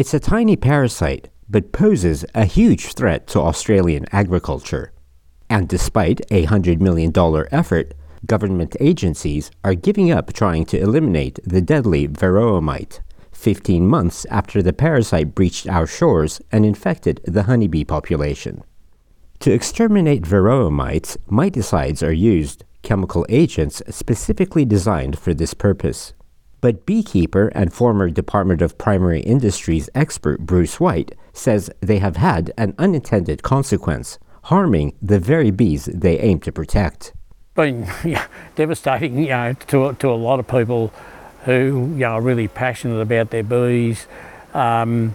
It's a tiny parasite, but poses a huge threat to Australian agriculture. And despite a $100 million effort, government agencies are giving up trying to eliminate the deadly varroa mite, 15 months after the parasite breached our shores and infected the honeybee population. To exterminate varroa mites, miticides are used, chemical agents specifically designed for this purpose. But beekeeper and former Department of Primary Industries expert Bruce White says they have had an unintended consequence, harming the very bees they aim to protect. Been yeah, devastating, you know, to to a lot of people who you know, are really passionate about their bees. Um,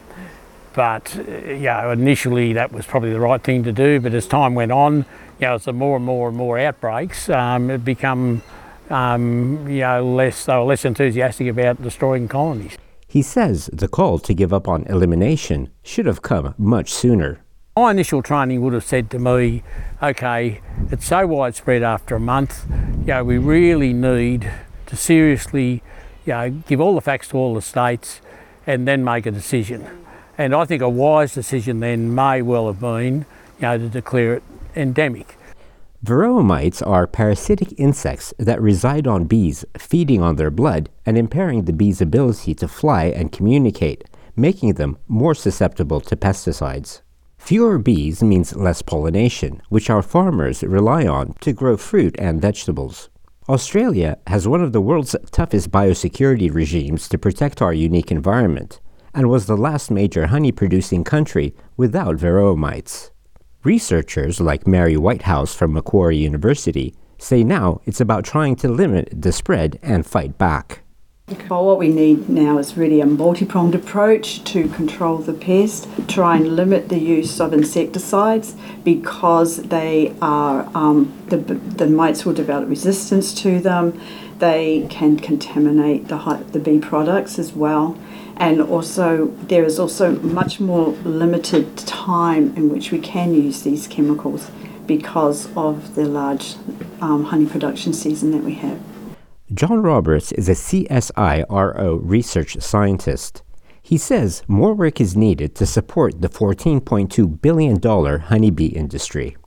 but know, initially that was probably the right thing to do. But as time went on, you know, as the more and more and more outbreaks, um, it become um, you know, less, they were less enthusiastic about destroying colonies. He says the call to give up on elimination should have come much sooner. My initial training would have said to me, okay, it's so widespread after a month, you know, we really need to seriously, you know, give all the facts to all the states and then make a decision. And I think a wise decision then may well have been, you know, to declare it endemic. Varroa mites are parasitic insects that reside on bees, feeding on their blood and impairing the bees' ability to fly and communicate, making them more susceptible to pesticides. Fewer bees means less pollination, which our farmers rely on to grow fruit and vegetables. Australia has one of the world's toughest biosecurity regimes to protect our unique environment, and was the last major honey producing country without varroa mites. Researchers like Mary Whitehouse from Macquarie University say now it's about trying to limit the spread and fight back. Well, what we need now is really a multi pronged approach to control the pest, try and limit the use of insecticides because they are, um, the, the mites will develop resistance to them, they can contaminate the, the bee products as well. And also there is also much more limited time in which we can use these chemicals because of the large um, honey production season that we have. John Roberts is a CSIRO research scientist. He says more work is needed to support the $14.2 billion honeybee industry.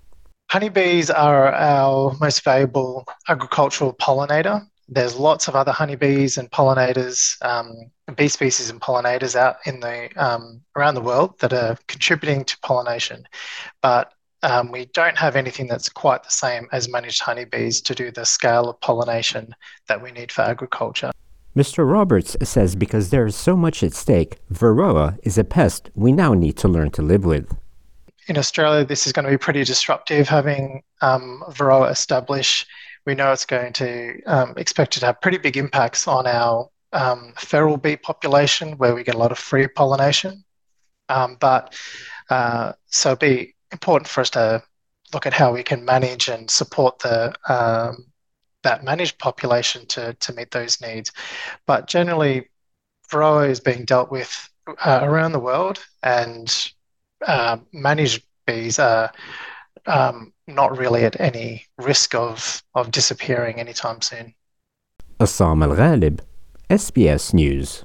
Honeybees are our most valuable agricultural pollinator there's lots of other honeybees and pollinators, um, bee species and pollinators out in the um, around the world that are contributing to pollination, but um, we don't have anything that's quite the same as managed honeybees to do the scale of pollination that we need for agriculture. Mr. Roberts says because there is so much at stake, Varroa is a pest we now need to learn to live with. In Australia, this is going to be pretty disruptive having um, Varroa establish we know it's going to um, expect to have pretty big impacts on our um, feral bee population, where we get a lot of free pollination. Um, but uh, so be important for us to look at how we can manage and support the um, that managed population to to meet those needs. But generally, varroa is being dealt with uh, around the world, and uh, managed bees are um, not really at any risk of, of disappearing anytime soon. Assam Al SBS News.